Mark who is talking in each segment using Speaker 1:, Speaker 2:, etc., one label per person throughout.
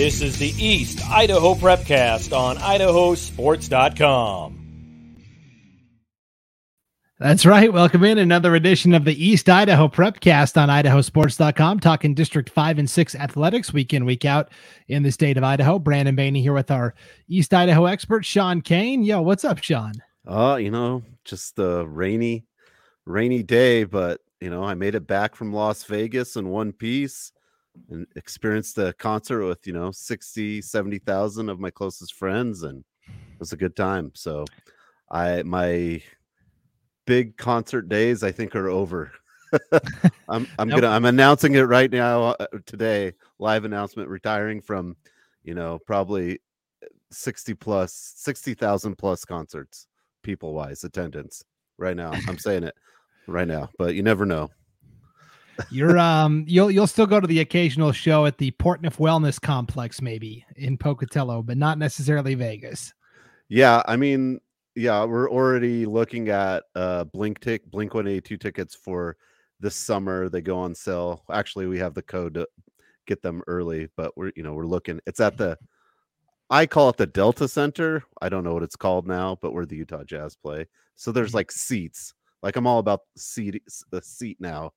Speaker 1: This is the East Idaho Prepcast on idahosports.com.
Speaker 2: That's right. Welcome in another edition of the East Idaho Prepcast on idahosports.com, talking District 5 and 6 athletics week in, week out in the state of Idaho. Brandon Baney here with our East Idaho expert, Sean Kane. Yo, what's up, Sean?
Speaker 3: Oh, uh, you know, just a rainy, rainy day, but, you know, I made it back from Las Vegas in one piece and experienced a concert with, you know, 60, 70,000 of my closest friends, and it was a good time. So, I, my, big concert days I think are over. I'm I'm nope. gonna I'm announcing it right now uh, today. Live announcement retiring from, you know, probably 60 plus 60,000 plus concerts people wise attendance right now. I'm saying it right now, but you never know.
Speaker 2: You're um you'll you'll still go to the occasional show at the Portneuf Wellness Complex maybe in Pocatello, but not necessarily Vegas.
Speaker 3: Yeah, I mean yeah, we're already looking at uh Blink tick Blink 182 tickets for this summer. They go on sale. Actually, we have the code to get them early, but we're you know, we're looking. It's at the I call it the Delta Center. I don't know what it's called now, but where the Utah Jazz play. So there's mm-hmm. like seats. Like I'm all about seat the seat now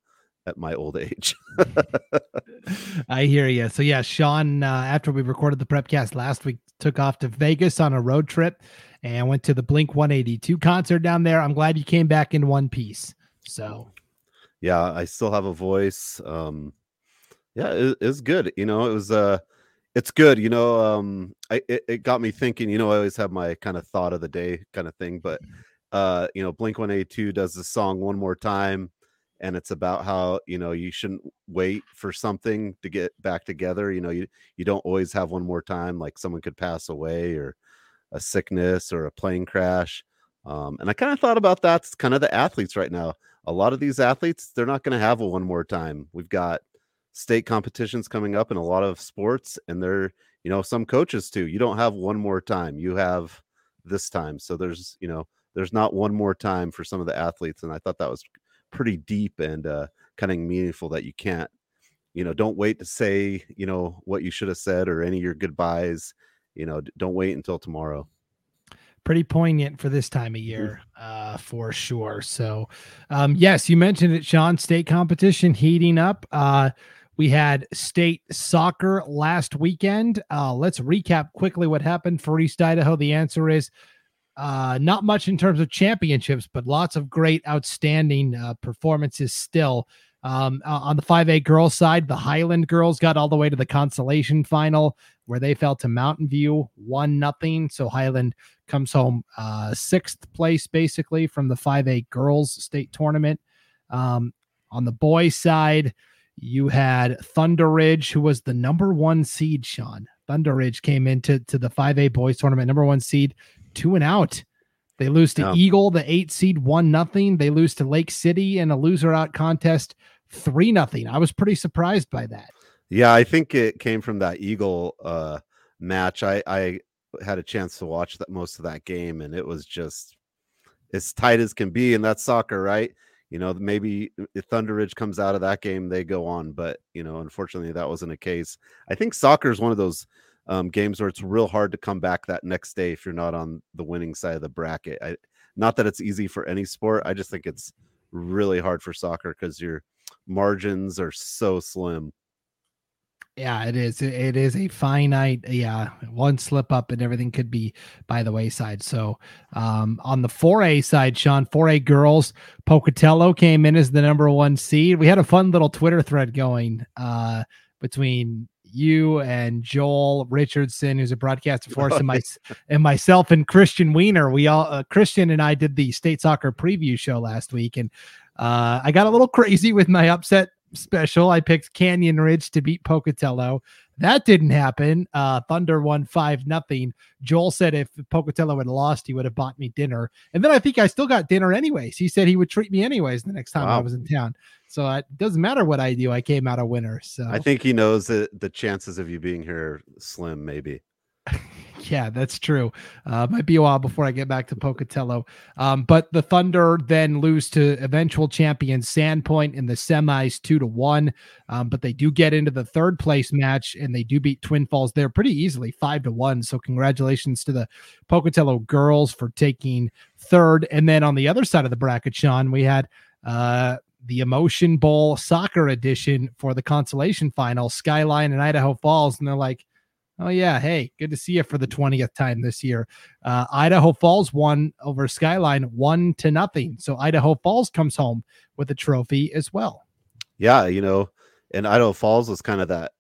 Speaker 3: at my old age.
Speaker 2: I hear you. So yeah, Sean, uh, after we recorded the prepcast last week, took off to Vegas on a road trip and went to the Blink 182 concert down there. I'm glad you came back in one piece. So,
Speaker 3: yeah, I still have a voice. Um, yeah, it, it's good. You know, it was uh it's good. You know, um, I it, it got me thinking. You know, I always have my kind of thought of the day kind of thing, but uh, you know, Blink 182 does the song one more time and it's about how you know you shouldn't wait for something to get back together you know you you don't always have one more time like someone could pass away or a sickness or a plane crash. Um, and I kind of thought about that's kind of the athletes right now. A lot of these athletes, they're not going to have a one more time. We've got state competitions coming up in a lot of sports, and they're, you know, some coaches too. You don't have one more time, you have this time. So there's, you know, there's not one more time for some of the athletes. And I thought that was pretty deep and uh, kind of meaningful that you can't, you know, don't wait to say, you know, what you should have said or any of your goodbyes you know, don't wait until tomorrow.
Speaker 2: Pretty poignant for this time of mm-hmm. year, uh, for sure. So, um, yes, you mentioned it, Sean. State competition heating up. Uh, we had state soccer last weekend. Uh, let's recap quickly what happened for East Idaho. The answer is uh, not much in terms of championships, but lots of great, outstanding uh, performances still. Um, on the 5A girls side, the Highland girls got all the way to the consolation final where they fell to Mountain View one nothing. So Highland comes home uh, sixth place basically from the 5A girls state tournament. Um, on the boys side, you had Thunder Ridge, who was the number one seed. Sean Thunder Ridge came into to the 5A boys tournament, number one seed, two and out. They lose to Eagle, the eight seed, one nothing. They lose to Lake City in a loser out contest, three nothing. I was pretty surprised by that.
Speaker 3: Yeah, I think it came from that Eagle uh, match. I, I had a chance to watch that most of that game, and it was just as tight as can be. And that's soccer, right? You know, maybe if Thunder Ridge comes out of that game, they go on. But you know, unfortunately, that wasn't a case. I think soccer is one of those um, games where it's real hard to come back that next day if you're not on the winning side of the bracket. I, not that it's easy for any sport. I just think it's really hard for soccer because your margins are so slim.
Speaker 2: Yeah, it is. It is a finite. Yeah, one slip up and everything could be by the wayside. So, um, on the 4A side, Sean, 4A girls, Pocatello came in as the number one seed. We had a fun little Twitter thread going uh, between you and Joel Richardson, who's a broadcaster for us, and, my, and myself and Christian Weiner. We all uh, Christian and I did the state soccer preview show last week, and uh, I got a little crazy with my upset special. I picked Canyon Ridge to beat Pocatello. That didn't happen. Uh, Thunder won five nothing. Joel said if Pocatello had lost, he would have bought me dinner. And then I think I still got dinner anyways. He said he would treat me anyways the next time wow. I was in town. So it doesn't matter what I do. I came out a winner. So
Speaker 3: I think he knows that the chances of you being here slim, maybe.
Speaker 2: Yeah, that's true. Uh, might be a while before I get back to Pocatello. Um, but the Thunder then lose to eventual champion Sandpoint in the semis two to one. Um, but they do get into the third place match and they do beat Twin Falls there pretty easily, five to one. So congratulations to the Pocatello girls for taking third. And then on the other side of the bracket, Sean, we had uh, the Emotion Bowl soccer edition for the consolation final, Skyline and Idaho Falls. And they're like, Oh yeah, hey, good to see you for the twentieth time this year. Uh, Idaho Falls won over Skyline one to nothing, so Idaho Falls comes home with a trophy as well.
Speaker 3: Yeah, you know, and Idaho Falls was kind of that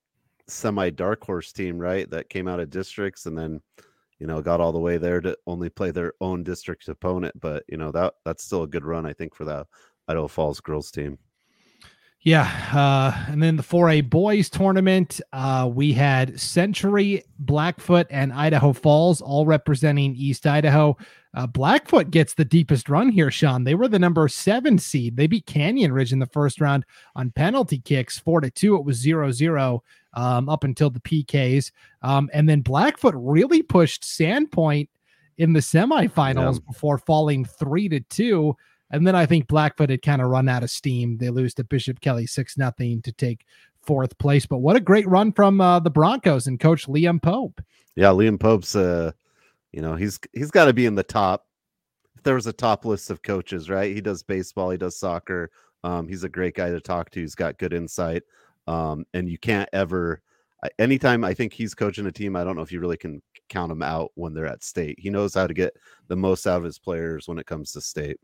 Speaker 3: semi dark horse team, right? That came out of districts and then, you know, got all the way there to only play their own district opponent. But you know that that's still a good run, I think, for the Idaho Falls girls team.
Speaker 2: Yeah. Uh, and then the 4A boys tournament, uh, we had Century, Blackfoot, and Idaho Falls all representing East Idaho. Uh, Blackfoot gets the deepest run here, Sean. They were the number seven seed. They beat Canyon Ridge in the first round on penalty kicks, four to two. It was zero zero um, up until the PKs. Um, and then Blackfoot really pushed Sandpoint in the semifinals yeah. before falling three to two. And then I think Blackfoot had kind of run out of steam. They lose to Bishop Kelly six nothing to take fourth place. But what a great run from uh, the Broncos and Coach Liam Pope.
Speaker 3: Yeah, Liam Pope's uh, you know, he's he's got to be in the top. If there was a top list of coaches, right? He does baseball, he does soccer. Um, he's a great guy to talk to. He's got good insight. Um, and you can't ever anytime I think he's coaching a team, I don't know if you really can count him out when they're at state. He knows how to get the most out of his players when it comes to state.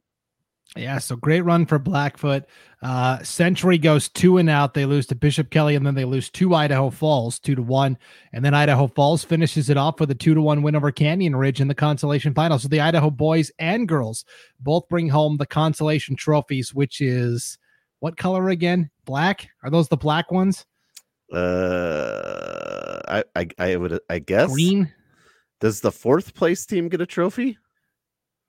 Speaker 2: Yeah, so great run for Blackfoot. Uh, Century goes two and out. They lose to Bishop Kelly, and then they lose to Idaho Falls, two to one. And then Idaho Falls finishes it off with a two to one win over Canyon Ridge in the consolation final. So the Idaho boys and girls both bring home the consolation trophies, which is what color again? Black? Are those the black ones?
Speaker 3: Uh, I I, I would I guess
Speaker 2: green.
Speaker 3: Does the fourth place team get a trophy?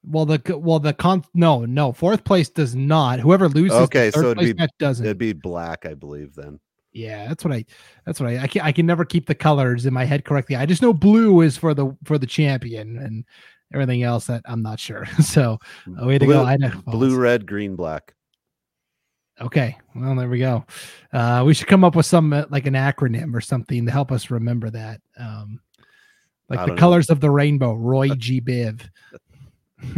Speaker 2: Well, the well the con no no fourth place does not. Whoever loses,
Speaker 3: okay, so
Speaker 2: it'd
Speaker 3: be
Speaker 2: doesn't.
Speaker 3: It'd be black, I believe. Then
Speaker 2: yeah, that's what I that's what I I can I can never keep the colors in my head correctly. I just know blue is for the for the champion and everything else that I'm not sure. so a way to go. I know
Speaker 3: blue, red, green, black.
Speaker 2: Okay, well there we go. Uh, we should come up with some uh, like an acronym or something to help us remember that. Um, like the colors of the rainbow. Roy G. Biv.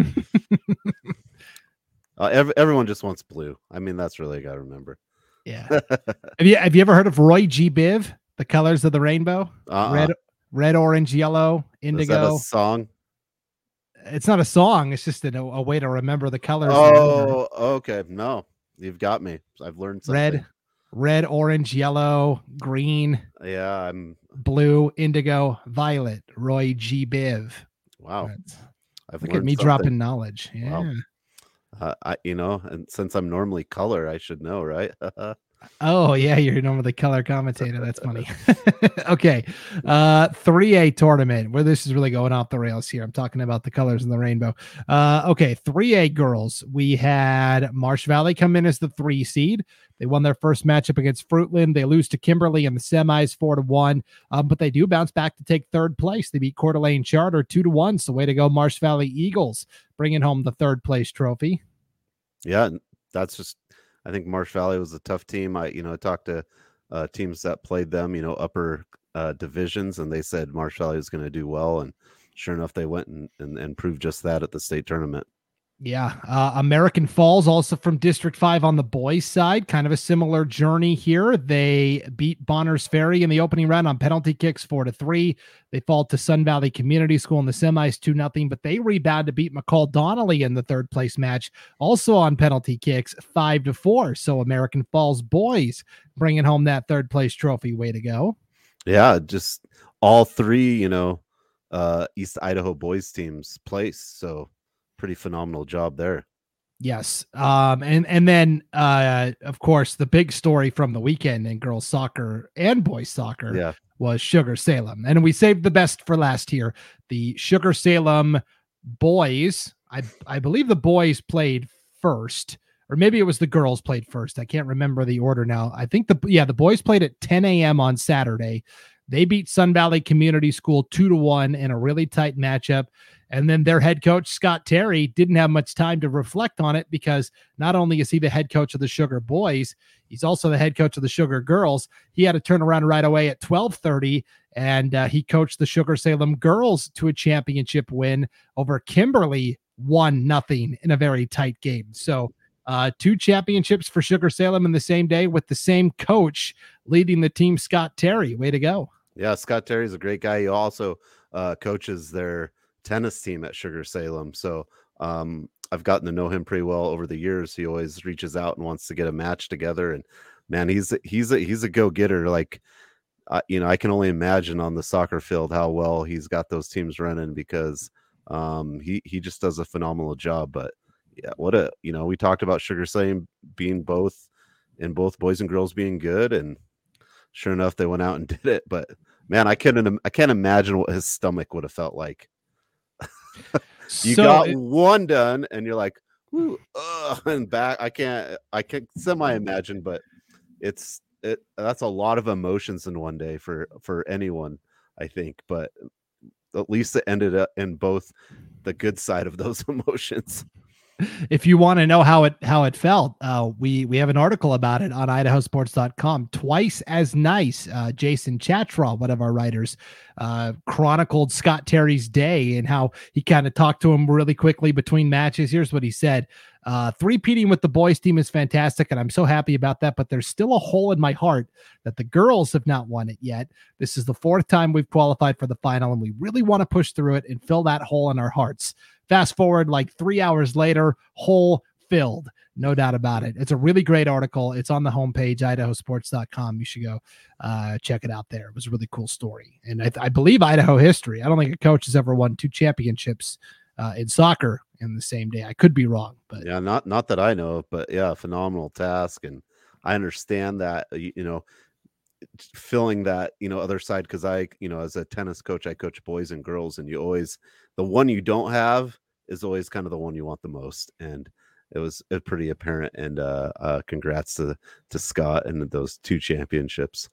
Speaker 3: uh, every, everyone just wants blue. I mean, that's really got to remember.
Speaker 2: Yeah. have you have you ever heard of Roy G. Biv? The colors of the rainbow: uh-uh. red, red, orange, yellow, indigo.
Speaker 3: song.
Speaker 2: It's not a song. It's just a, a way to remember the colors.
Speaker 3: Oh, okay. No, you've got me. I've learned something.
Speaker 2: Red, red, orange, yellow, green.
Speaker 3: Yeah, I'm
Speaker 2: blue, indigo, violet. Roy G. Biv.
Speaker 3: Wow. That's,
Speaker 2: I've Look at me something. dropping knowledge. Yeah. Wow.
Speaker 3: Uh, I, you know, and since I'm normally color, I should know, right?
Speaker 2: oh yeah, you're normally the color commentator. That's funny. okay, uh, 3A tournament where this is really going off the rails here. I'm talking about the colors in the rainbow. Uh, okay, 3A girls. We had Marsh Valley come in as the three seed. They won their first matchup against Fruitland. They lose to Kimberly in the semis, four to one. Um, but they do bounce back to take third place. They beat Coeur d'Alene Charter two to one. So way to go, Marsh Valley Eagles, bringing home the third place trophy.
Speaker 3: Yeah, that's just. I think Marsh Valley was a tough team. I you know talked to uh, teams that played them, you know, upper uh, divisions, and they said Marsh Valley was going to do well, and sure enough, they went and, and, and proved just that at the state tournament.
Speaker 2: Yeah. Uh, American Falls, also from District 5 on the boys' side. Kind of a similar journey here. They beat Bonners Ferry in the opening round on penalty kicks, four to three. They fall to Sun Valley Community School in the semis, 2 nothing, but they rebound to beat McCall Donnelly in the third place match, also on penalty kicks, five to four. So American Falls boys bringing home that third place trophy. Way to go.
Speaker 3: Yeah. Just all three, you know, uh, East Idaho boys teams place. So, pretty phenomenal job there.
Speaker 2: Yes. Um, and and then uh, of course the big story from the weekend in girls soccer and boys soccer
Speaker 3: yeah.
Speaker 2: was Sugar Salem. And we saved the best for last here. The Sugar Salem boys, I I believe the boys played first, or maybe it was the girls played first. I can't remember the order now. I think the yeah, the boys played at 10 a.m. on Saturday. They beat Sun Valley Community School two to one in a really tight matchup. And then their head coach, Scott Terry, didn't have much time to reflect on it because not only is he the head coach of the Sugar Boys, he's also the head coach of the Sugar Girls. He had to turn around right away at 1230 and uh, he coached the Sugar Salem girls to a championship win over Kimberly, one nothing in a very tight game. So uh, two championships for Sugar Salem in the same day with the same coach leading the team, Scott Terry. Way to go.
Speaker 3: Yeah, Scott Terry's a great guy. He also uh, coaches their tennis team at Sugar Salem. So um, I've gotten to know him pretty well over the years. He always reaches out and wants to get a match together. And man, he's he's a he's a go getter. Like uh, you know, I can only imagine on the soccer field how well he's got those teams running because um, he he just does a phenomenal job. But yeah, what a you know, we talked about Sugar Salem being both and both boys and girls being good, and sure enough, they went out and did it. But man, I couldn't I can't imagine what his stomach would have felt like. you so got it, one done, and you're like, Ooh, and back. I can't I can semi imagine, but it's it that's a lot of emotions in one day for for anyone i think but at least it ended up in both the good side of those emotions
Speaker 2: if you want to know how it how it felt uh, we we have an article about it on idahosports.com twice as nice uh, jason chatraw one of our writers uh, chronicled scott terry's day and how he kind of talked to him really quickly between matches here's what he said uh, three-peating with the boys team is fantastic, and I'm so happy about that. But there's still a hole in my heart that the girls have not won it yet. This is the fourth time we've qualified for the final, and we really want to push through it and fill that hole in our hearts. Fast forward like three hours later, hole filled. No doubt about it. It's a really great article. It's on the homepage, idahosports.com. You should go uh, check it out there. It was a really cool story. And I, I believe Idaho history. I don't think a coach has ever won two championships uh, in soccer in the same day. I could be wrong, but
Speaker 3: yeah, not not that I know, of, but yeah, phenomenal task, and I understand that you, you know filling that you know other side because I you know as a tennis coach I coach boys and girls, and you always the one you don't have is always kind of the one you want the most, and it was pretty apparent. And uh, uh, congrats to to Scott and those two championships.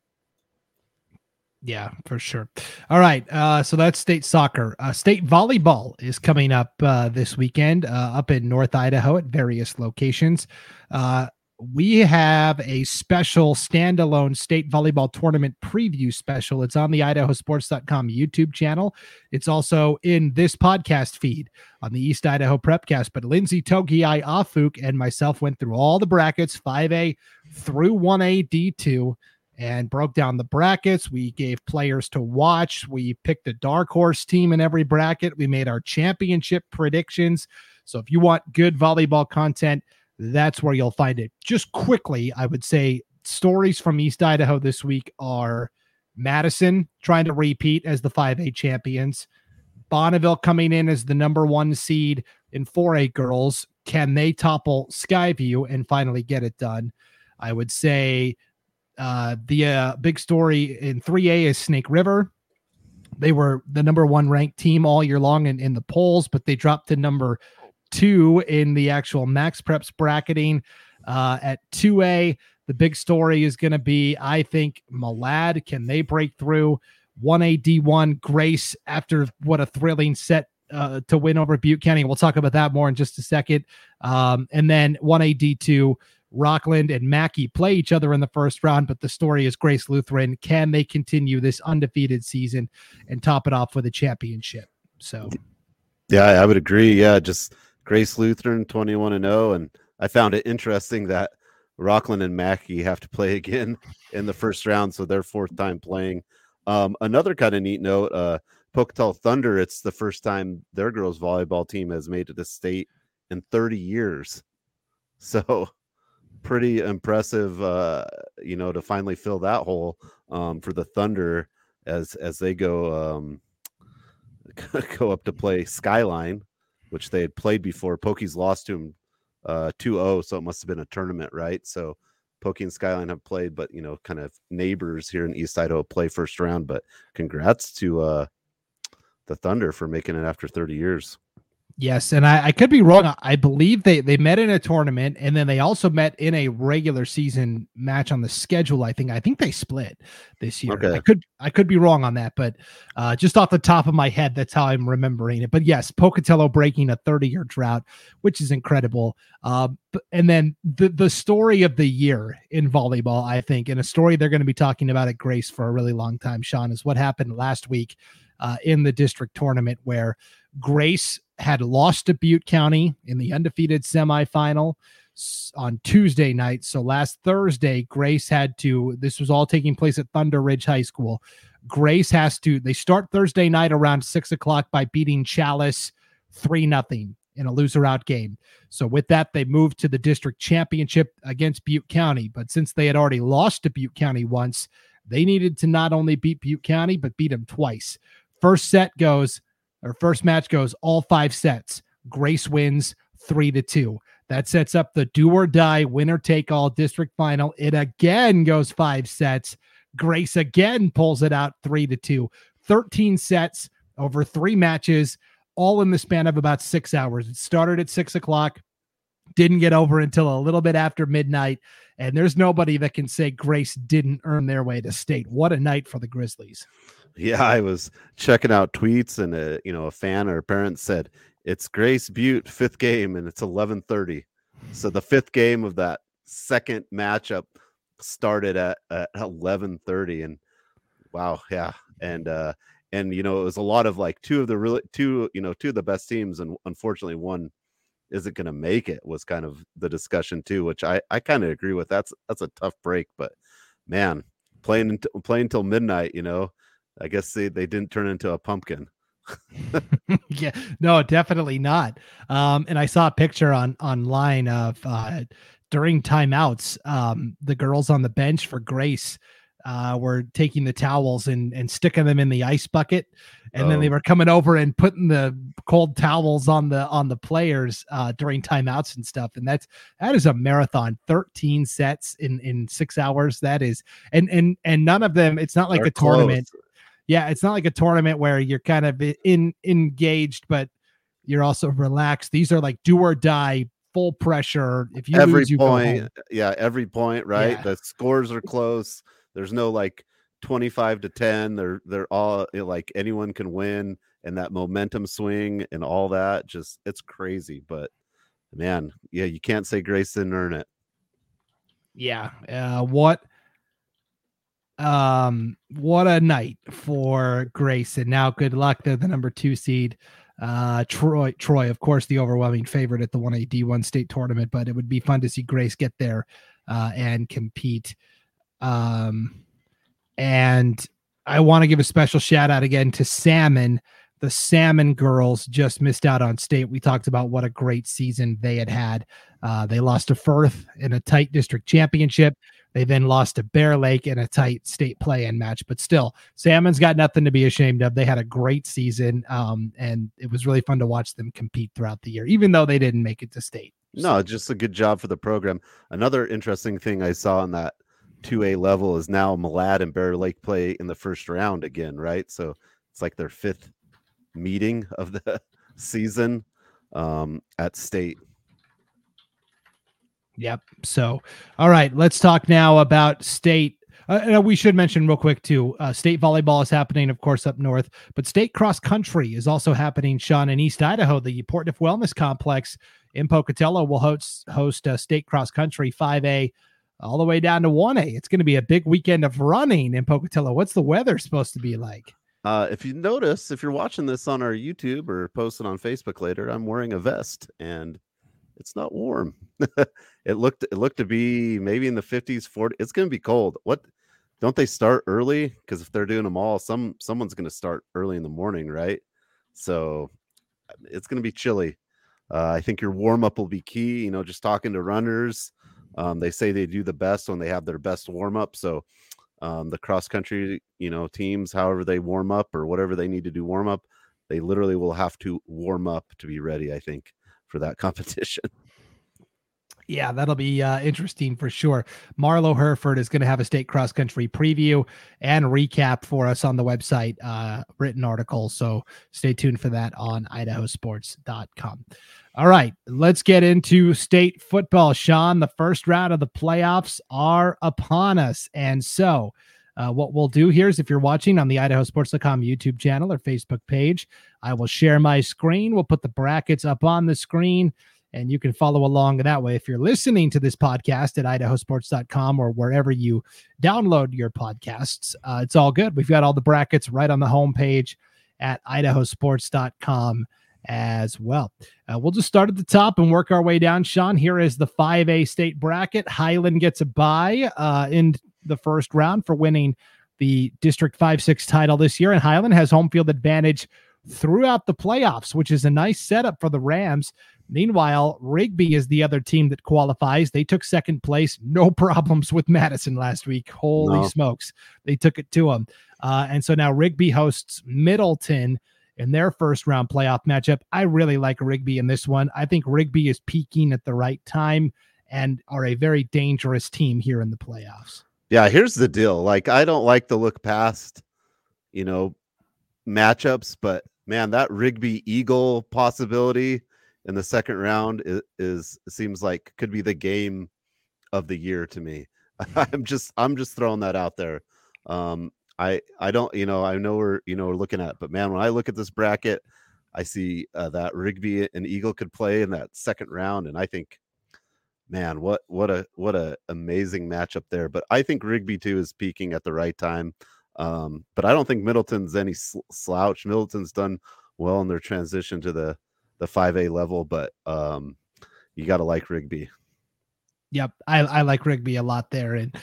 Speaker 2: Yeah, for sure. All right. Uh, so that's state soccer. Uh, state volleyball is coming up uh, this weekend uh, up in North Idaho at various locations. Uh, we have a special standalone state volleyball tournament preview special. It's on the idahosports.com YouTube channel. It's also in this podcast feed on the East Idaho Prepcast. But Lindsay Togiai Afuk and myself went through all the brackets 5A through 1A D2 and broke down the brackets. We gave players to watch. We picked a dark horse team in every bracket. We made our championship predictions. So if you want good volleyball content, that's where you'll find it. Just quickly, I would say stories from East Idaho this week are Madison trying to repeat as the 5A champions, Bonneville coming in as the number one seed in 4A girls. Can they topple Skyview and finally get it done? I would say uh, the uh, big story in 3A is Snake River. They were the number one ranked team all year long in, in the polls, but they dropped to number two in the actual Max Preps bracketing. Uh, at 2A, the big story is going to be, I think, Malad. Can they break through 1A D1 Grace after what a thrilling set uh, to win over Butte County? We'll talk about that more in just a second. Um, and then 1A D2 Rockland and Mackay play each other in the first round, but the story is Grace Lutheran. Can they continue this undefeated season and top it off with a championship? So,
Speaker 3: yeah, I would agree. Yeah, just Grace Lutheran 21 and 0. And I found it interesting that Rockland and Mackay have to play again in the first round. So, their fourth time playing. Um, another kind of neat note uh, Pocatello Thunder, it's the first time their girls volleyball team has made it to state in 30 years. So, pretty impressive, uh, you know, to finally fill that hole um, for the Thunder as as they go um, go up to play Skyline, which they had played before. Pokey's lost to him uh 2-0, so it must have been a tournament, right? So Pokey and Skyline have played, but you know, kind of neighbors here in East Idaho play first round. But congrats to uh the Thunder for making it after 30 years.
Speaker 2: Yes, and I, I, could be wrong. I believe they they met in a tournament, and then they also met in a regular season match on the schedule. I think I think they split this year. Okay. I could I could be wrong on that, but uh, just off the top of my head, that's how I'm remembering it. But yes, Pocatello breaking a 30 year drought, which is incredible. Uh, and then the the story of the year in volleyball, I think, and a story they're going to be talking about at Grace for a really long time. Sean is what happened last week uh, in the district tournament where Grace had lost to Butte County in the undefeated semifinal on Tuesday night. So last Thursday, Grace had to, this was all taking place at Thunder Ridge High School. Grace has to, they start Thursday night around six o'clock by beating Challis 3 nothing in a loser out game. So with that, they moved to the district championship against Butte County. But since they had already lost to Butte County once, they needed to not only beat Butte County, but beat them twice. First set goes our first match goes all five sets. Grace wins three to two. That sets up the do or die winner take all district final. It again goes five sets. Grace again pulls it out three to two. 13 sets over three matches, all in the span of about six hours. It started at six o'clock, didn't get over until a little bit after midnight. And there's nobody that can say Grace didn't earn their way to state. What a night for the Grizzlies.
Speaker 3: Yeah, I was checking out tweets, and a you know a fan or a parent said it's Grace Butte fifth game, and it's eleven thirty. So the fifth game of that second matchup started at, at eleven thirty, and wow, yeah, and uh, and you know it was a lot of like two of the really two you know two of the best teams, and unfortunately one isn't going to make it was kind of the discussion too, which I I kind of agree with. That's that's a tough break, but man, playing playing till midnight, you know, I guess they, they didn't turn into a pumpkin.
Speaker 2: yeah, no, definitely not. Um, and I saw a picture on online of uh, during timeouts, um, the girls on the bench for Grace uh, were taking the towels and and sticking them in the ice bucket, and oh. then they oh. were coming over and putting the cold towels on the on the players uh, during timeouts and stuff. And that's that is a marathon, thirteen sets in in six hours. That is, and and and none of them. It's not like They're a tournament. Yeah, it's not like a tournament where you're kind of in engaged, but you're also relaxed. These are like do or die, full pressure. If you
Speaker 3: every
Speaker 2: lose, you
Speaker 3: point, yeah, every point, right? Yeah. The scores are close. There's no like 25 to 10. They're they're all like anyone can win, and that momentum swing and all that. Just it's crazy, but man, yeah, you can't say Grace didn't earn it.
Speaker 2: Yeah. Uh, what um, what a night for Grayson. Now, good luck. They're the number two seed. Uh, Troy, Troy, of course, the overwhelming favorite at the 1A D1 state tournament, but it would be fun to see Grace get there uh, and compete. Um, and I want to give a special shout out again to Salmon. The Salmon girls just missed out on state. We talked about what a great season they had had. Uh, they lost to Firth in a tight district championship. They then lost to Bear Lake in a tight state play-in match, but still, Salmon's got nothing to be ashamed of. They had a great season, um, and it was really fun to watch them compete throughout the year, even though they didn't make it to state.
Speaker 3: No, just a good job for the program. Another interesting thing I saw on that 2A level is now Malad and Bear Lake play in the first round again, right? So it's like their fifth meeting of the season um, at state.
Speaker 2: Yep. So, all right, let's talk now about state. Uh, we should mention real quick too. Uh, state volleyball is happening, of course, up north, but state cross country is also happening. Sean in East Idaho, the Portneuf Wellness Complex in Pocatello will host host a state cross country 5A all the way down to 1A. It's going to be a big weekend of running in Pocatello. What's the weather supposed to be like?
Speaker 3: Uh, if you notice, if you're watching this on our YouTube or posting on Facebook later, I'm wearing a vest and it's not warm. it looked it looked to be maybe in the 50s, 40. It's going to be cold. What don't they start early? Because if they're doing them all, some someone's going to start early in the morning, right? So it's going to be chilly. Uh, I think your warm up will be key. You know, just talking to runners, um, they say they do the best when they have their best warm up. So um, the cross country, you know, teams, however they warm up or whatever they need to do warm up, they literally will have to warm up to be ready. I think for that competition.
Speaker 2: Yeah, that'll be uh, interesting for sure. Marlo Herford is going to have a state cross country preview and recap for us on the website, uh, written article. So stay tuned for that on idahosports.com. All right, let's get into state football. Sean, the first round of the playoffs are upon us. And so, uh, what we'll do here is if you're watching on the idahosports.com YouTube channel or Facebook page, I will share my screen. We'll put the brackets up on the screen and you can follow along that way. If you're listening to this podcast at idahosports.com or wherever you download your podcasts, uh, it's all good. We've got all the brackets right on the homepage at idahosports.com as well. Uh, we'll just start at the top and work our way down. Sean, here is the 5A state bracket. Highland gets a bye uh, in the first round for winning the District 5 6 title this year, and Highland has home field advantage throughout the playoffs, which is a nice setup for the Rams. Meanwhile, Rigby is the other team that qualifies. They took second place, no problems with Madison last week. Holy no. smokes, they took it to them. Uh, and so now Rigby hosts Middleton in their first round playoff matchup. I really like Rigby in this one. I think Rigby is peaking at the right time and are a very dangerous team here in the playoffs.
Speaker 3: Yeah, here's the deal. Like, I don't like to look past, you know, matchups, but man, that Rigby Eagle possibility in the second round is, is seems like could be the game of the year to me. I'm just I'm just throwing that out there. Um, I I don't you know I know we're you know we're looking at, but man, when I look at this bracket, I see uh, that Rigby and Eagle could play in that second round, and I think, man, what what a what a amazing matchup there. But I think Rigby too is peaking at the right time. Um, but I don't think Middleton's any slouch. Middleton's done well in their transition to the the 5A level, but um, you got to like Rigby.
Speaker 2: Yep, I, I like Rigby a lot there, and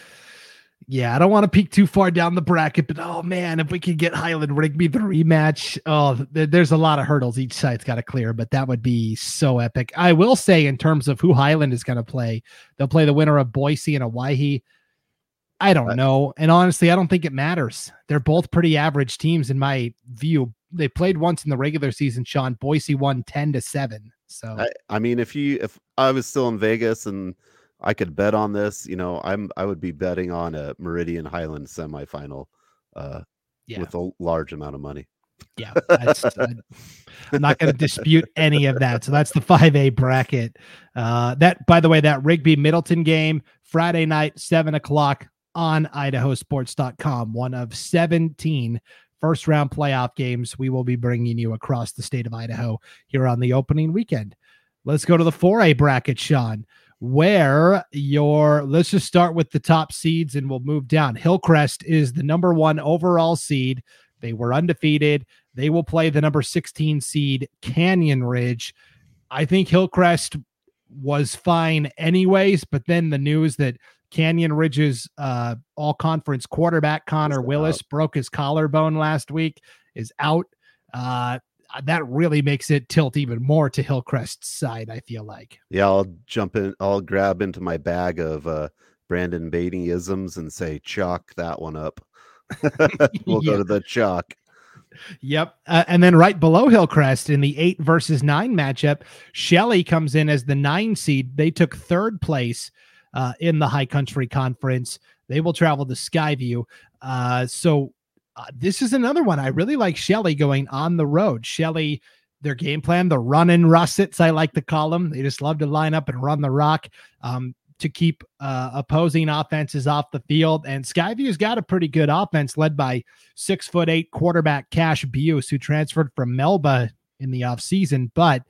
Speaker 2: yeah, I don't want to peek too far down the bracket, but oh man, if we could get Highland Rigby the rematch, oh, th- there's a lot of hurdles each side's got to clear, but that would be so epic. I will say, in terms of who Highland is going to play, they'll play the winner of Boise and Owyhee. I don't know. And honestly, I don't think it matters. They're both pretty average teams in my view. They played once in the regular season, Sean. Boise won 10 to 7. So
Speaker 3: I, I mean, if you if I was still in Vegas and I could bet on this, you know, I'm I would be betting on a Meridian Highland semifinal uh yeah. with a large amount of money.
Speaker 2: Yeah, I'm not going to dispute any of that. So that's the 5A bracket. Uh, that, by the way, that Rigby Middleton game Friday night, seven o'clock on idahosports.com, one of 17 first round playoff games we will be bringing you across the state of Idaho here on the opening weekend. Let's go to the 4A bracket, Sean, where your let's just start with the top seeds and we'll move down. Hillcrest is the number one overall seed. They were undefeated. They will play the number 16 seed Canyon Ridge. I think Hillcrest was fine anyways, but then the news that Canyon Ridge's uh, all conference quarterback Connor Willis broke his collarbone last week, is out. Uh, that really makes it tilt even more to Hillcrest's side, I feel like.
Speaker 3: Yeah, I'll jump in, I'll grab into my bag of uh, Brandon Baney isms and say, chalk that one up. we'll yeah. go to the chalk.
Speaker 2: Yep. Uh, and then right below Hillcrest in the eight versus nine matchup, Shelley comes in as the nine seed. They took third place uh, in the High Country Conference. They will travel to Skyview. Uh, so uh, this is another one. I really like Shelley going on the road. Shelley, their game plan, the run and russets, I like to call them. They just love to line up and run the rock um, to keep uh, opposing offenses off the field. And Skyview's got a pretty good offense led by six foot eight quarterback Cash Buse, who transferred from Melba in the offseason. But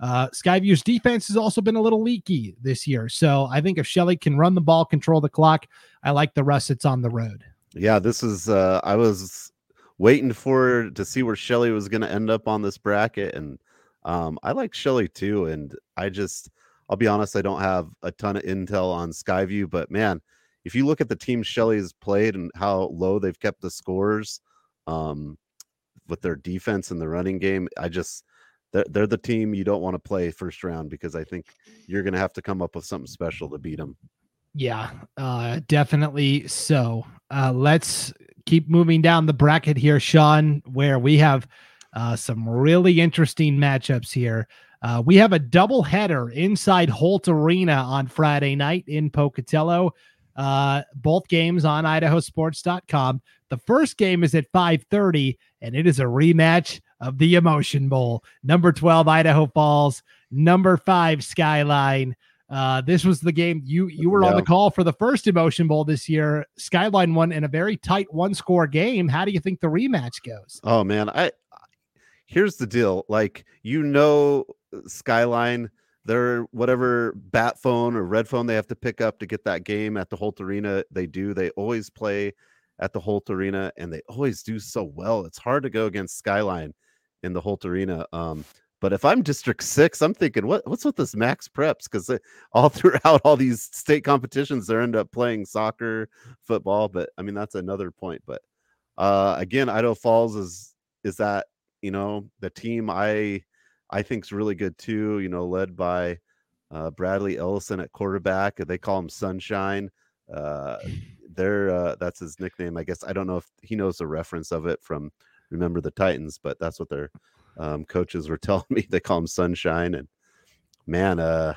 Speaker 2: uh, Skyview's defense has also been a little leaky this year. So I think if Shelley can run the ball, control the clock, I like the Russets on the road.
Speaker 3: Yeah, this is, uh, I was waiting for to see where Shelley was to end up on this bracket. And um, I like Shelley too. And I just, I'll be honest, I don't have a ton of intel on Skyview, but man, if you look at the team Shelley's played and how low they've kept the scores um, with their defense and the running game, I just, they're, they're the team you don't want to play first round because I think you're going to have to come up with something special to beat them.
Speaker 2: Yeah, uh, definitely so. Uh, let's keep moving down the bracket here, Sean, where we have uh, some really interesting matchups here. Uh, we have a double header inside Holt Arena on Friday night in Pocatello. Uh, both games on idahosports.com. The first game is at 5:30 and it is a rematch of the Emotion Bowl. Number 12 Idaho Falls, number 5 Skyline. Uh, this was the game you you were yeah. on the call for the first Emotion Bowl this year. Skyline won in a very tight one score game. How do you think the rematch goes?
Speaker 3: Oh man, I here's the deal. Like you know, Skyline, their whatever bat phone or red phone they have to pick up to get that game at the Holt Arena, they do. They always play at the Holt Arena, and they always do so well. It's hard to go against Skyline in the Holt Arena. Um, but if I'm District Six, I'm thinking, what what's with this Max Preps? Because all throughout all these state competitions, they end up playing soccer, football. But I mean, that's another point. But uh, again, Idaho Falls is is that you know the team I I think is really good too. You know, led by uh, Bradley Ellison at quarterback. They call him Sunshine. Uh, they're uh, that's his nickname, I guess. I don't know if he knows the reference of it from Remember the Titans, but that's what their um, coaches were telling me. They call him Sunshine, and man, uh,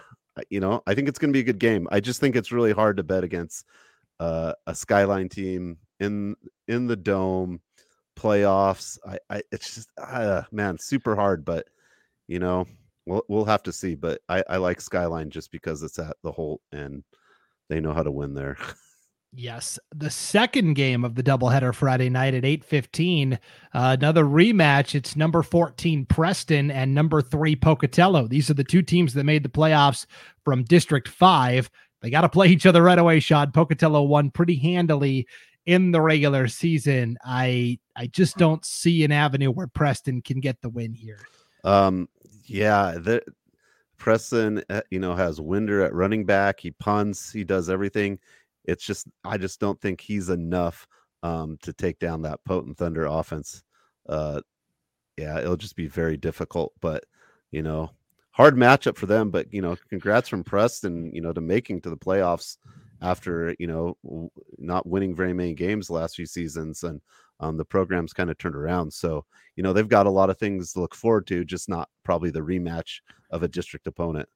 Speaker 3: you know, I think it's going to be a good game. I just think it's really hard to bet against uh, a Skyline team in in the dome playoffs. I, I it's just uh, man, super hard, but you know, we'll we'll have to see. But I, I like Skyline just because it's at the Holt and they know how to win there.
Speaker 2: Yes, the second game of the doubleheader Friday night at 8:15, uh, another rematch. It's number 14 Preston and number 3 Pocatello. These are the two teams that made the playoffs from District 5. They got to play each other right away, Sean. Pocatello won pretty handily in the regular season. I I just don't see an avenue where Preston can get the win here.
Speaker 3: Um yeah, the Preston, uh, you know, has Winder at running back. He punts, he does everything. It's just I just don't think he's enough um, to take down that potent Thunder offense. Uh, yeah, it'll just be very difficult. But you know, hard matchup for them. But you know, congrats from Preston. You know, to making to the playoffs after you know not winning very many games last few seasons and um, the program's kind of turned around so you know they've got a lot of things to look forward to just not probably the rematch of a district opponent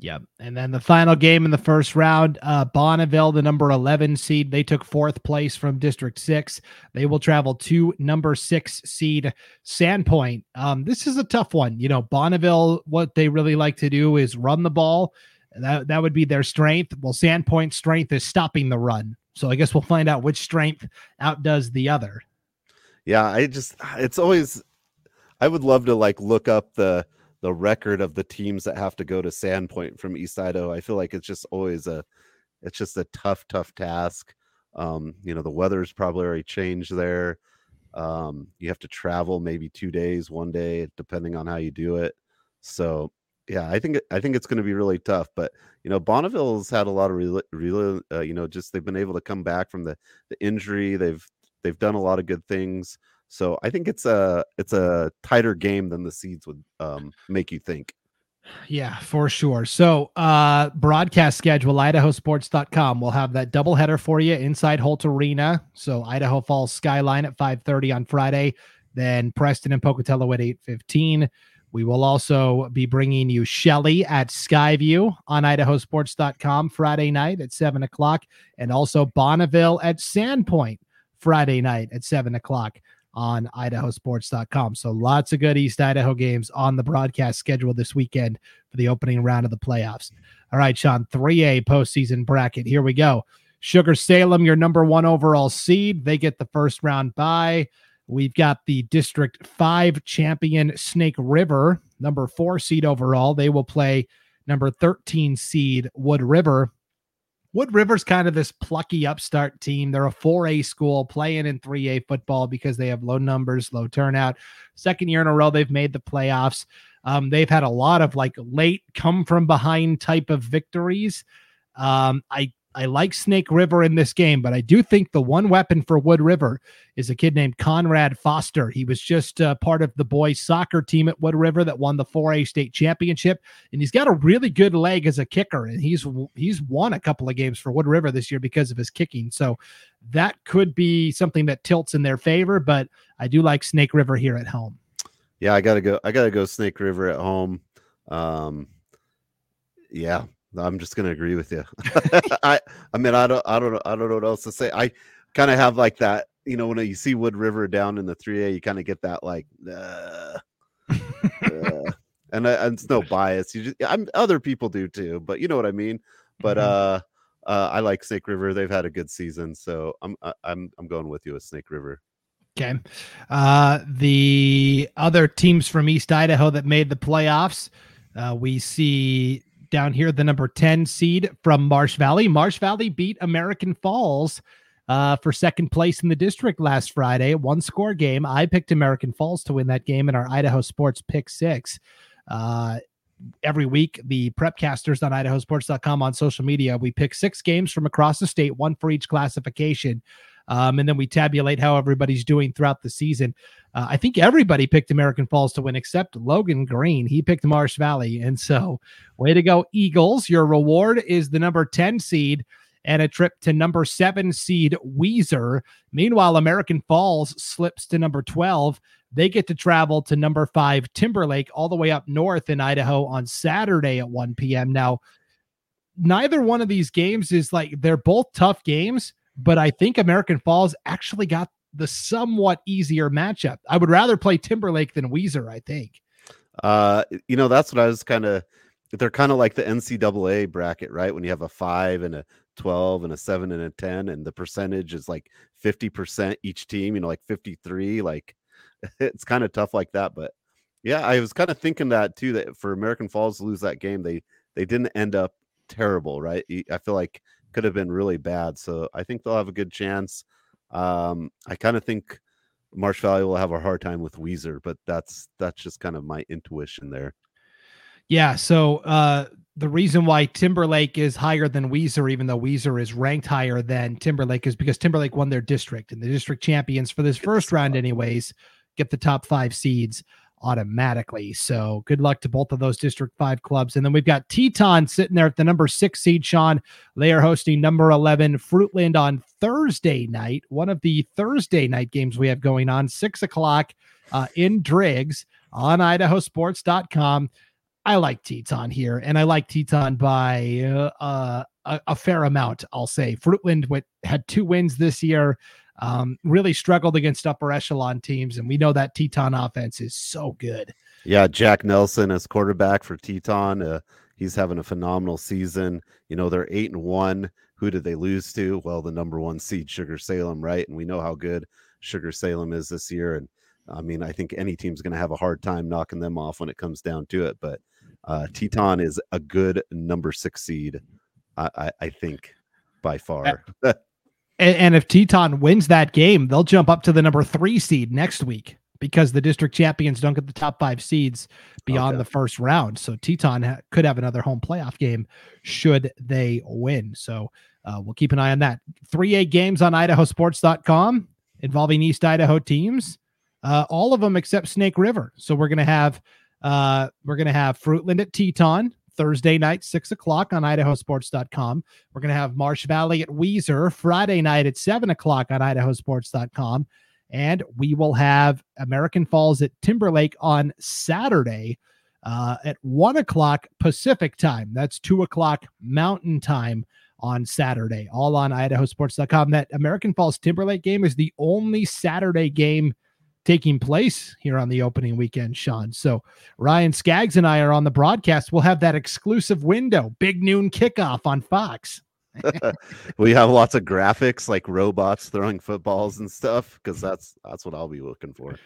Speaker 2: Yep. And then the final game in the first round, uh, Bonneville, the number 11 seed, they took fourth place from District 6. They will travel to number six seed Sandpoint. Um, this is a tough one. You know, Bonneville, what they really like to do is run the ball. That, that would be their strength. Well, Sandpoint's strength is stopping the run. So I guess we'll find out which strength outdoes the other.
Speaker 3: Yeah, I just, it's always, I would love to like look up the, the record of the teams that have to go to Sandpoint from East Idaho. I feel like it's just always a it's just a tough, tough task. Um, you know, the weather's probably already changed there. Um, you have to travel maybe two days, one day, depending on how you do it. So yeah, I think I think it's going to be really tough. But you know, Bonneville's had a lot of really, real uh, you know, just they've been able to come back from the the injury. They've they've done a lot of good things. So I think it's a it's a tighter game than the seeds would um, make you think.
Speaker 2: Yeah, for sure. So, uh, broadcast schedule, idahosports.com. We'll have that doubleheader for you inside Holt Arena. So, Idaho Falls Skyline at 5:30 on Friday, then Preston and Pocatello at 8:15. We will also be bringing you Shelley at Skyview on idahosports.com Friday night at 7 o'clock, and also Bonneville at Sandpoint Friday night at 7 o'clock on idahosports.com. So lots of good East Idaho games on the broadcast schedule this weekend for the opening round of the playoffs. All right, Sean, 3A postseason bracket. Here we go. Sugar Salem, your number one overall seed. They get the first round bye. We've got the District 5 champion Snake River, number four seed overall. They will play number 13 seed Wood River. Wood River's kind of this plucky upstart team. They're a 4A school playing in 3A football because they have low numbers, low turnout. Second year in a row, they've made the playoffs. Um, they've had a lot of like late come from behind type of victories. Um, I I like Snake River in this game, but I do think the one weapon for Wood River is a kid named Conrad Foster. He was just uh, part of the boys soccer team at Wood River that won the 4A state championship, and he's got a really good leg as a kicker, and he's he's won a couple of games for Wood River this year because of his kicking. So that could be something that tilts in their favor, but I do like Snake River here at home.
Speaker 3: Yeah, I gotta go. I gotta go Snake River at home. Um, yeah, I'm just gonna agree with you. I I mean I don't I don't I don't know what else to say. I kind of have like that, you know, when you see Wood River down in the 3A, you kind of get that like uh, uh, and, and it's no bias. You just I'm other people do too, but you know what I mean. But mm-hmm. uh uh I like Snake River. They've had a good season, so I'm I'm I'm going with you with Snake River.
Speaker 2: Okay. Uh, the other teams from East Idaho that made the playoffs, uh, we see down here the number 10 seed from Marsh Valley. Marsh Valley beat American Falls uh, for second place in the district last Friday, one score game. I picked American Falls to win that game in our Idaho Sports Pick Six. Uh, every week, the prepcasters on idahosports.com on social media, we pick six games from across the state, one for each classification. Um, and then we tabulate how everybody's doing throughout the season. Uh, I think everybody picked American Falls to win except Logan Green. He picked Marsh Valley. And so, way to go, Eagles. Your reward is the number 10 seed and a trip to number seven seed Weiser. Meanwhile, American Falls slips to number 12. They get to travel to number five Timberlake all the way up north in Idaho on Saturday at 1 p.m. Now, neither one of these games is like they're both tough games, but I think American Falls actually got the somewhat easier matchup. I would rather play Timberlake than Weiser, I think.
Speaker 3: Uh, you know, that's what I was kind of they're kind of like the NCAA bracket, right? When you have a five and a 12 and a seven and a 10, and the percentage is like 50% each team, you know, like 53. Like it's kind of tough like that. But yeah, I was kind of thinking that too, that for American Falls to lose that game, they they didn't end up terrible, right? I feel like could have been really bad. So I think they'll have a good chance. Um, I kind of think Marsh Valley will have a hard time with Weiser, but that's that's just kind of my intuition there.
Speaker 2: Yeah. So uh, the reason why Timberlake is higher than Weiser, even though Weiser is ranked higher than Timberlake, is because Timberlake won their district, and the district champions for this first round, anyways, get the top five seeds automatically. So good luck to both of those District 5 clubs. And then we've got Teton sitting there at the number six seed, Sean. They are hosting number 11 Fruitland on Thursday night, one of the Thursday night games we have going on, six o'clock uh, in Driggs on idahosports.com. I like Teton here, and I like Teton by uh, a, a, fair amount, I'll say. Fruitland went, had two wins this year um, really struggled against upper echelon teams, and we know that Teton offense is so good.
Speaker 3: Yeah, Jack Nelson as quarterback for Teton. Uh, he's having a phenomenal season. You know, they're eight and one. Who did they lose to? Well, the number one seed, Sugar Salem, right? And we know how good Sugar Salem is this year. And I mean, I think any team's going to have a hard time knocking them off when it comes down to it. But uh, Teton is a good number six seed, I, I, I think, by far.
Speaker 2: And, if Teton wins that game, they'll jump up to the number three seed next week because the district champions don't get the top five seeds beyond okay. the first round. So Teton ha- could have another home playoff game should they win. So uh, we'll keep an eye on that. 3A games on idahosports.com involving East Idaho teams. Uh, all of them except Snake River. So we're gonna have uh, we're gonna have Fruitland at Teton. Thursday night, six o'clock on idahosports.com. We're going to have Marsh Valley at Weiser Friday night at seven o'clock on idahosports.com. And we will have American Falls at Timberlake on Saturday uh, at one o'clock Pacific time. That's two o'clock Mountain time on Saturday, all on idahosports.com. That American Falls Timberlake game is the only Saturday game taking place here on the opening weekend, Sean. So Ryan Skaggs and I are on the broadcast. We'll have that exclusive window, big noon kickoff on Fox.
Speaker 3: we have lots of graphics like robots throwing footballs and stuff because that's that's what I'll be looking for.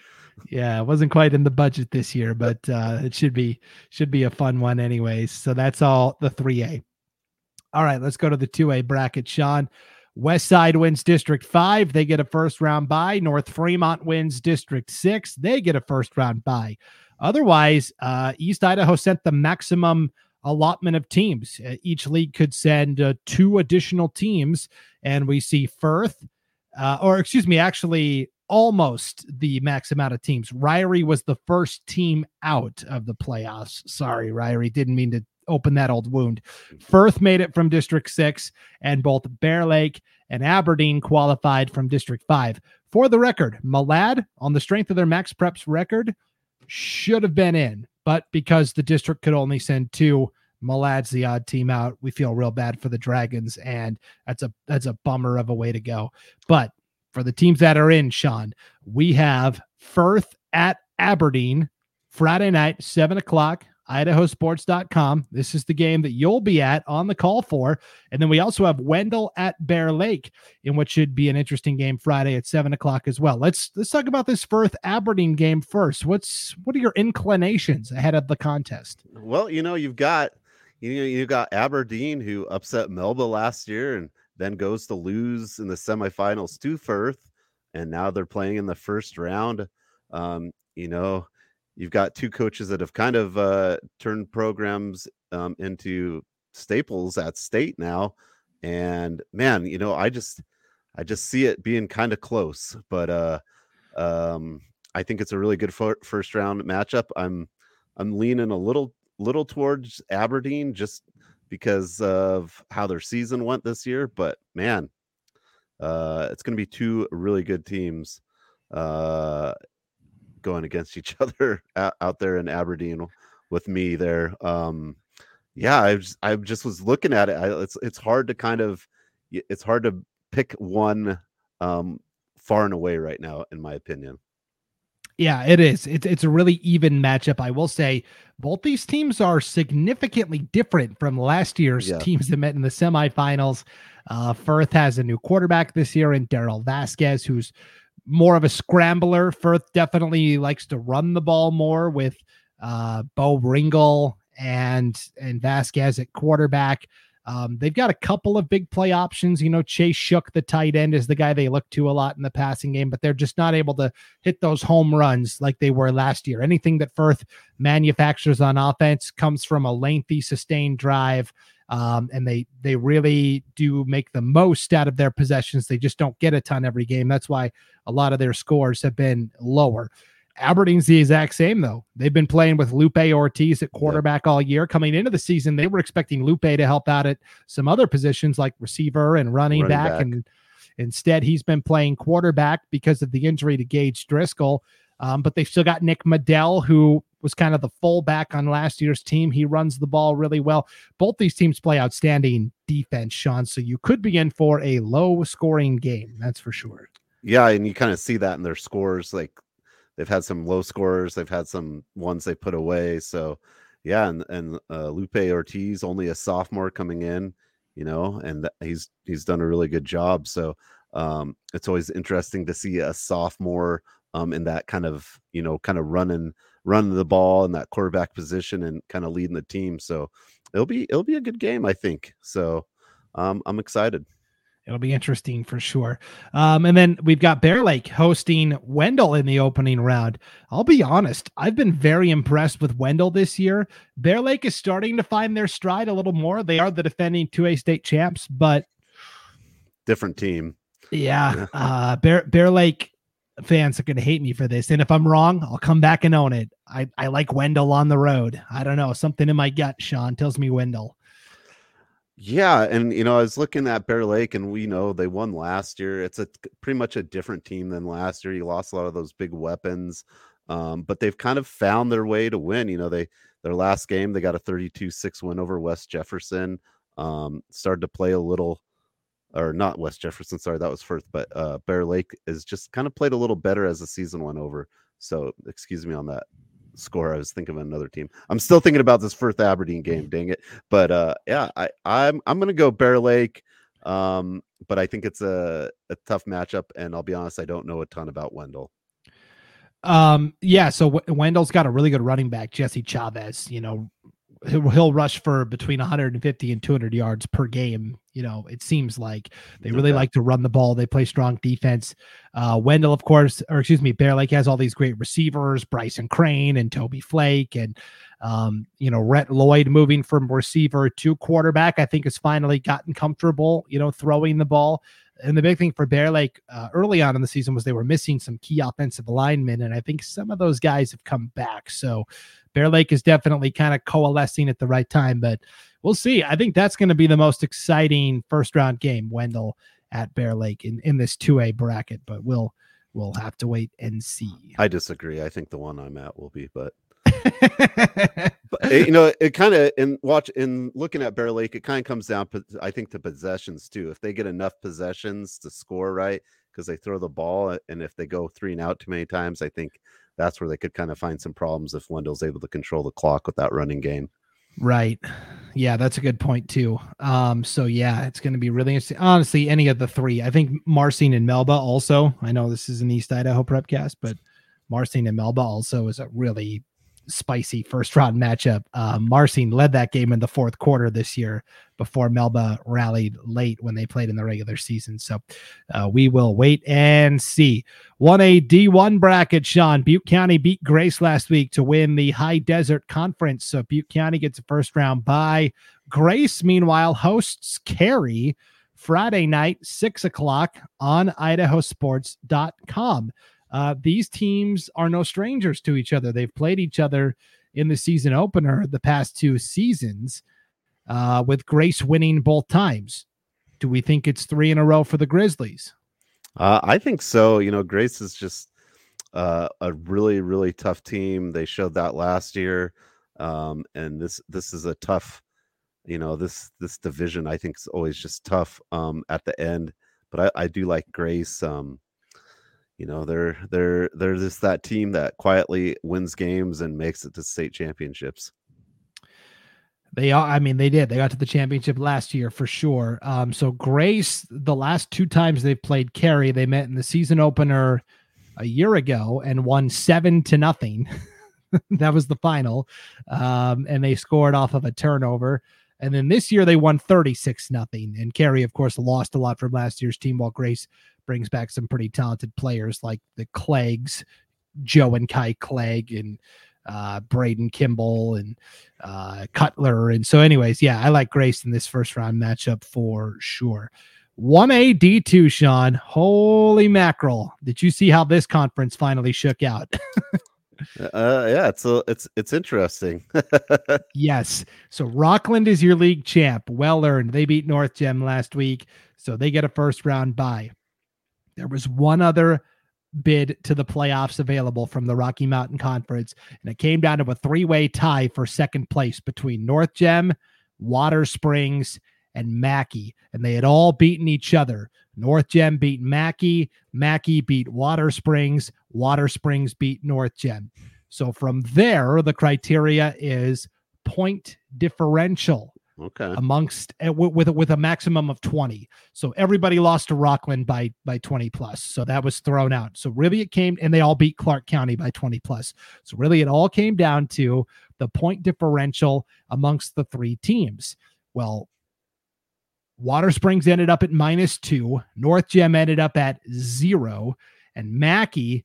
Speaker 2: Yeah, it wasn't quite in the budget this year, but uh, it should be should be a fun one anyways. So that's all the 3A. All right, let's go to the 2A bracket, Sean. West Side wins District 5. They get a first round bye. North Fremont wins District 6. They get a first round bye. Otherwise, uh, East Idaho sent the maximum allotment of teams. Uh, each league could send uh, two additional teams, and we see Firth, uh, or excuse me, actually almost the max amount of teams. Ririe was the first team out of the playoffs. Sorry, Ririe. didn't mean to open that old wound. Mm-hmm. Firth made it from District 6, and both Bear Lake and Aberdeen qualified from District 5. For the record, Malad, on the strength of their MaxPreps record, should have been in. but because the district could only send two, Malad's the odd team out. We feel real bad for the Dragons, and that's a that's a bummer of a way to go. But for the teams that are in, Sean, we have Firth at Aberdeen Friday night, seven o'clock idahosports.com. This is the game that you'll be at on the call for. And then we also have Wendell at Bear Lake, in what should be an interesting game Friday at seven o'clock as well. Let's let's talk about this Firth Aberdeen game first. What's what are your inclinations ahead of the contest?
Speaker 3: Well, you know, you've got you know, you got Aberdeen who upset Melba last year and then goes to lose in the semifinals to Firth, and now they're playing in the first round. Um, you know, you've got two coaches that have kind of uh, turned programs um, into staples at state now and man you know i just i just see it being kind of close but uh um i think it's a really good f- first round matchup. I'm i'm leaning a little little towards aberdeen just because of how their season went this year but man uh it's going to be two really good teams uh going against each other out, there in Aberdeen with me there. Um, yeah, I just, I just was looking at it. I, it's it's hard to kind of it's hard to pick one um, far and away right now, in my opinion.
Speaker 2: Yeah, it is. It's it's a really even matchup. I will say both these teams are significantly different from last year's yeah. teams that met in the semifinals. Uh, Firth has a new quarterback this year and Daryl Vasquez, who's more of a scrambler. Firth definitely likes to run the ball more with uh, Bo Ringle and and Vasquez at quarterback. Um, they've got a couple of big play options. You know, Chase Shook, the tight end, is the guy they look to a lot in the passing game, but they're just not able to hit those home runs like they were last year. Anything that Firth manufactures on offense comes from a lengthy, sustained drive um, and they they really do make the most out of their possessions. They just don't get a ton every game. That's why a lot of their scores have been lower. Aberdeen's the exact same though. They've been playing with Lupe Ortiz at quarterback all year. Coming into the season, they were expecting Lupe to help out at some other positions like receiver and running, running back, back, and instead he's been playing quarterback because of the injury to Gage Driscoll. Um, but they've still got Nick Medell, who was kind of the fullback on last year's team. He runs the ball really well. Both these teams play outstanding defense, Sean. So you could be in for a low scoring game. That's for sure.
Speaker 3: Yeah. And you kind of see that in their scores. Like they've had some low scores, they've had some ones they put away. So, yeah. And, and uh, Lupe Ortiz, only a sophomore coming in, you know, and he's, he's done a really good job. So, um, it's always interesting to see a sophomore um, in that kind of you know kind of running running the ball in that quarterback position and kind of leading the team. So it'll be it'll be a good game, I think. So um, I'm excited.
Speaker 2: It'll be interesting for sure. Um, and then we've got Bear Lake hosting Wendell in the opening round. I'll be honest, I've been very impressed with Wendell this year. Bear Lake is starting to find their stride a little more. They are the defending 2A state champs, but
Speaker 3: different team.
Speaker 2: Yeah. Uh, Bear, Bear Lake fans are going to hate me for this. And if I'm wrong, I'll come back and own it. I, I like Wendell on the road. I don't know. Something in my gut, Sean, tells me Wendell.
Speaker 3: Yeah. And, you know, I was looking at Bear Lake and we know they won last year. It's a pretty much a different team than last year. You lost a lot of those big weapons, um, but they've kind of found their way to win. You know, they, their last game, they got a 32 6 win over West Jefferson. Um, started to play a little or not West Jefferson. Sorry, that was Firth, but uh, Bear Lake is just kind of played a little better as the season went over. So excuse me on that score. I was thinking of another team. I'm still thinking about this Firth Aberdeen game. Dang it! But uh, yeah, I, I'm I'm gonna go Bear Lake. Um, but I think it's a, a tough matchup, and I'll be honest, I don't know a ton about Wendell.
Speaker 2: Um, yeah, so w- Wendell's got a really good running back, Jesse Chavez. You know, he'll, he'll rush for between 150 and 200 yards per game. You know, it seems like they really okay. like to run the ball. They play strong defense. Uh, Wendell, of course, or excuse me, Bear Lake has all these great receivers, Bryson Crane and Toby Flake, and um, you know, Rhett Lloyd moving from receiver to quarterback. I think has finally gotten comfortable, you know, throwing the ball. And the big thing for Bear Lake uh, early on in the season was they were missing some key offensive linemen, and I think some of those guys have come back. So Bear Lake is definitely kind of coalescing at the right time, but we'll see. I think that's going to be the most exciting first round game, Wendell at Bear Lake in, in this 2A bracket, but we'll we'll have to wait and see.
Speaker 3: I disagree. I think the one I'm at will be, but you know, it kind of in watch in looking at Bear Lake, it kind of comes down, I think, to possessions too. If they get enough possessions to score right, because they throw the ball, and if they go three and out too many times, I think that's where they could kind of find some problems if Wendell's able to control the clock with that running game.
Speaker 2: Right. Yeah, that's a good point too. Um, so yeah, it's going to be really interesting. Honestly, any of the three, I think Marsing and Melba also. I know this is an East Idaho Prepcast, but Marsing and Melba also is a really spicy first round matchup. Uh, Marsing led that game in the fourth quarter this year before Melba rallied late when they played in the regular season. So uh, we will wait and see. 1A D1 bracket, Sean. Butte County beat Grace last week to win the High Desert Conference. So Butte County gets a first round bye. Grace, meanwhile, hosts Carey Friday night, 6 o'clock on idahosports.com. Uh, these teams are no strangers to each other. They've played each other in the season opener the past two seasons, uh, with Grace winning both times. Do we think it's three in a row for the Grizzlies?
Speaker 3: Uh, I think so. You know, Grace is just uh, a really, really tough team. They showed that last year, um, and this this is a tough. You know, this this division I think is always just tough um, at the end. But I, I do like Grace. Um, you know they're they're they're just that team that quietly wins games and makes it to state championships.
Speaker 2: They are i mean they did. They got to the championship last year for sure. Um so grace the last two times they've played carey they met in the season opener a year ago and won seven to nothing. That was the final. Um and they scored off of a turnover and then this year they won 36 nothing and carey of course lost a lot from last year's team while grace brings back some pretty talented players like the Cleggs, Joe and Kai Clegg, and uh, Braden Kimball and uh, Cutler. And so, anyways, yeah, I like Grace in this first round matchup for sure. 1A D2, Sean. Holy mackerel. Did you see how this conference finally shook out?
Speaker 3: uh yeah it's a, it's it's interesting
Speaker 2: yes so rockland is your league champ well earned they beat north gem last week so they get a first round bye there was one other bid to the playoffs available from the Rocky Mountain Conference, and it came down to a three way tie for second place between North Gem, Water Springs, and Mackay. And they had all beaten each other. North Gem beat Mackay, Mackay beat Water Springs, Water Springs beat North Gem. So from there, the criteria is point differential
Speaker 3: okay.
Speaker 2: amongst uh, with with a maximum of 20 so everybody lost to rockland by by 20 plus. So that was thrown out. So really it came and they all beat clark county by 20 plus. So really it all came down to the point differential amongst the three teams. Well water springs ended up at minus two north gem ended up at zero and mackay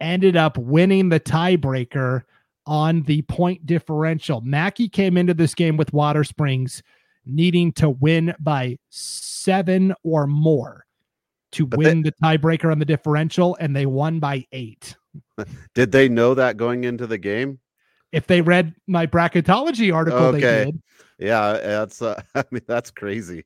Speaker 2: ended up winning the tiebreaker on the point differential. Mackay came into this game with Water Springs needing to win by seven or more to but win they, the tiebreaker on the differential, and they won by eight.
Speaker 3: Did they know that going into the game?
Speaker 2: If they read my bracketology article, okay. they did.
Speaker 3: Yeah, that's uh, I mean that's crazy.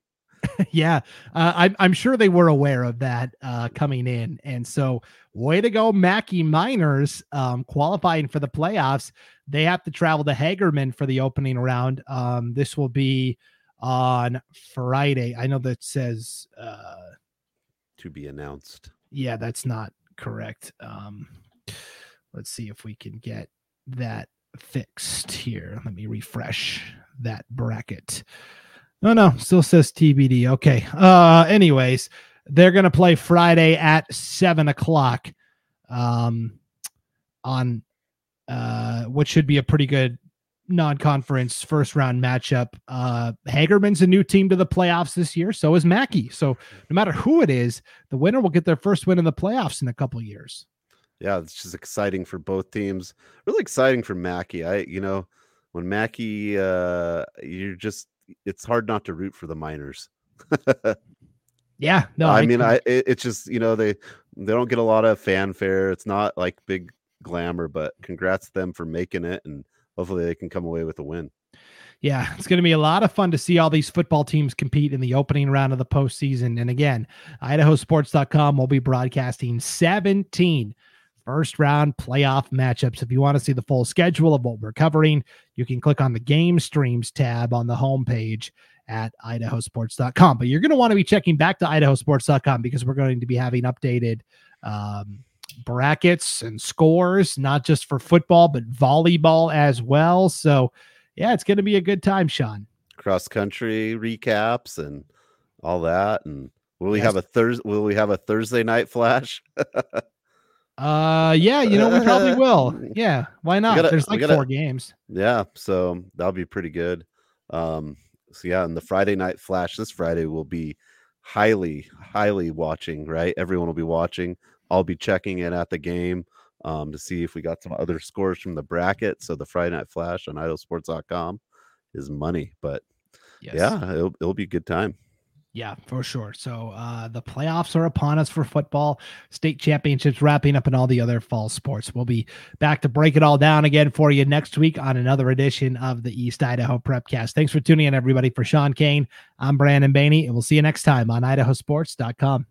Speaker 2: yeah, uh, I'm, I'm sure they were aware of that uh, coming in. And so, way to go, Mackay Miners um, qualifying for the playoffs. They have to travel to Hagerman for the opening round. Um, this will be on Friday. I know that says uh,
Speaker 3: to be announced.
Speaker 2: Yeah, that's not correct. Um, let's see if we can get that fixed here. Let me refresh that bracket. No, no, still says TBD. Okay. Uh, anyways, they're gonna play Friday at seven o'clock, um, on uh, what should be a pretty good non-conference first round matchup. Uh, Hagerman's a new team to the playoffs this year. So is Mackay. So no matter who it is, the winner will get their first win in the playoffs in a couple years.
Speaker 3: Yeah, it's just exciting for both teams. Really exciting for Mackay. I, you know, when Mackay, uh, you're just it's hard not to root for the miners.
Speaker 2: yeah, no,
Speaker 3: I, I mean, I it, it's just you know they they don't get a lot of fanfare. It's not like big glamour, but congrats to them for making it, and hopefully they can come away with a win.
Speaker 2: Yeah, it's going to be a lot of fun to see all these football teams compete in the opening round of the postseason. And again, idahosports.com will be broadcasting 17 first round playoff matchups. If you want to see the full schedule of what we're covering, you can click on the game streams tab on the homepage at idahosports.com. But you're going to want to be checking back to idahosports.com because we're going to be having updated um, brackets and scores, not just for football, but volleyball as well. So, yeah, it's going to be a good time, Sean.
Speaker 3: Cross country recaps and all that. And will we yes. have a Thursday? Will we have a Thursday night flash?
Speaker 2: uh, yeah, you know, we probably will. Yeah, why not? Gotta, There's like gotta, four games.
Speaker 3: Yeah, so that'll be pretty good. Um, so yeah, and the Friday night flash this Friday will be highly, highly watching, right? Everyone will be watching. I'll be checking in at the game um, to see if we got some other scores from the bracket. So the Friday Night Flash on idahosports.com is money. But yes. yeah, it'll, it'll be a good time.
Speaker 2: Yeah, for sure. So uh, the playoffs are upon us for football, state championships wrapping up, and all the other fall sports. We'll be back to break it all down again for you next week on another edition of the East Idaho Prepcast. Thanks for tuning in, everybody. For Sean Kane, I'm Brandon Baney, and we'll see you next time on idahosports.com.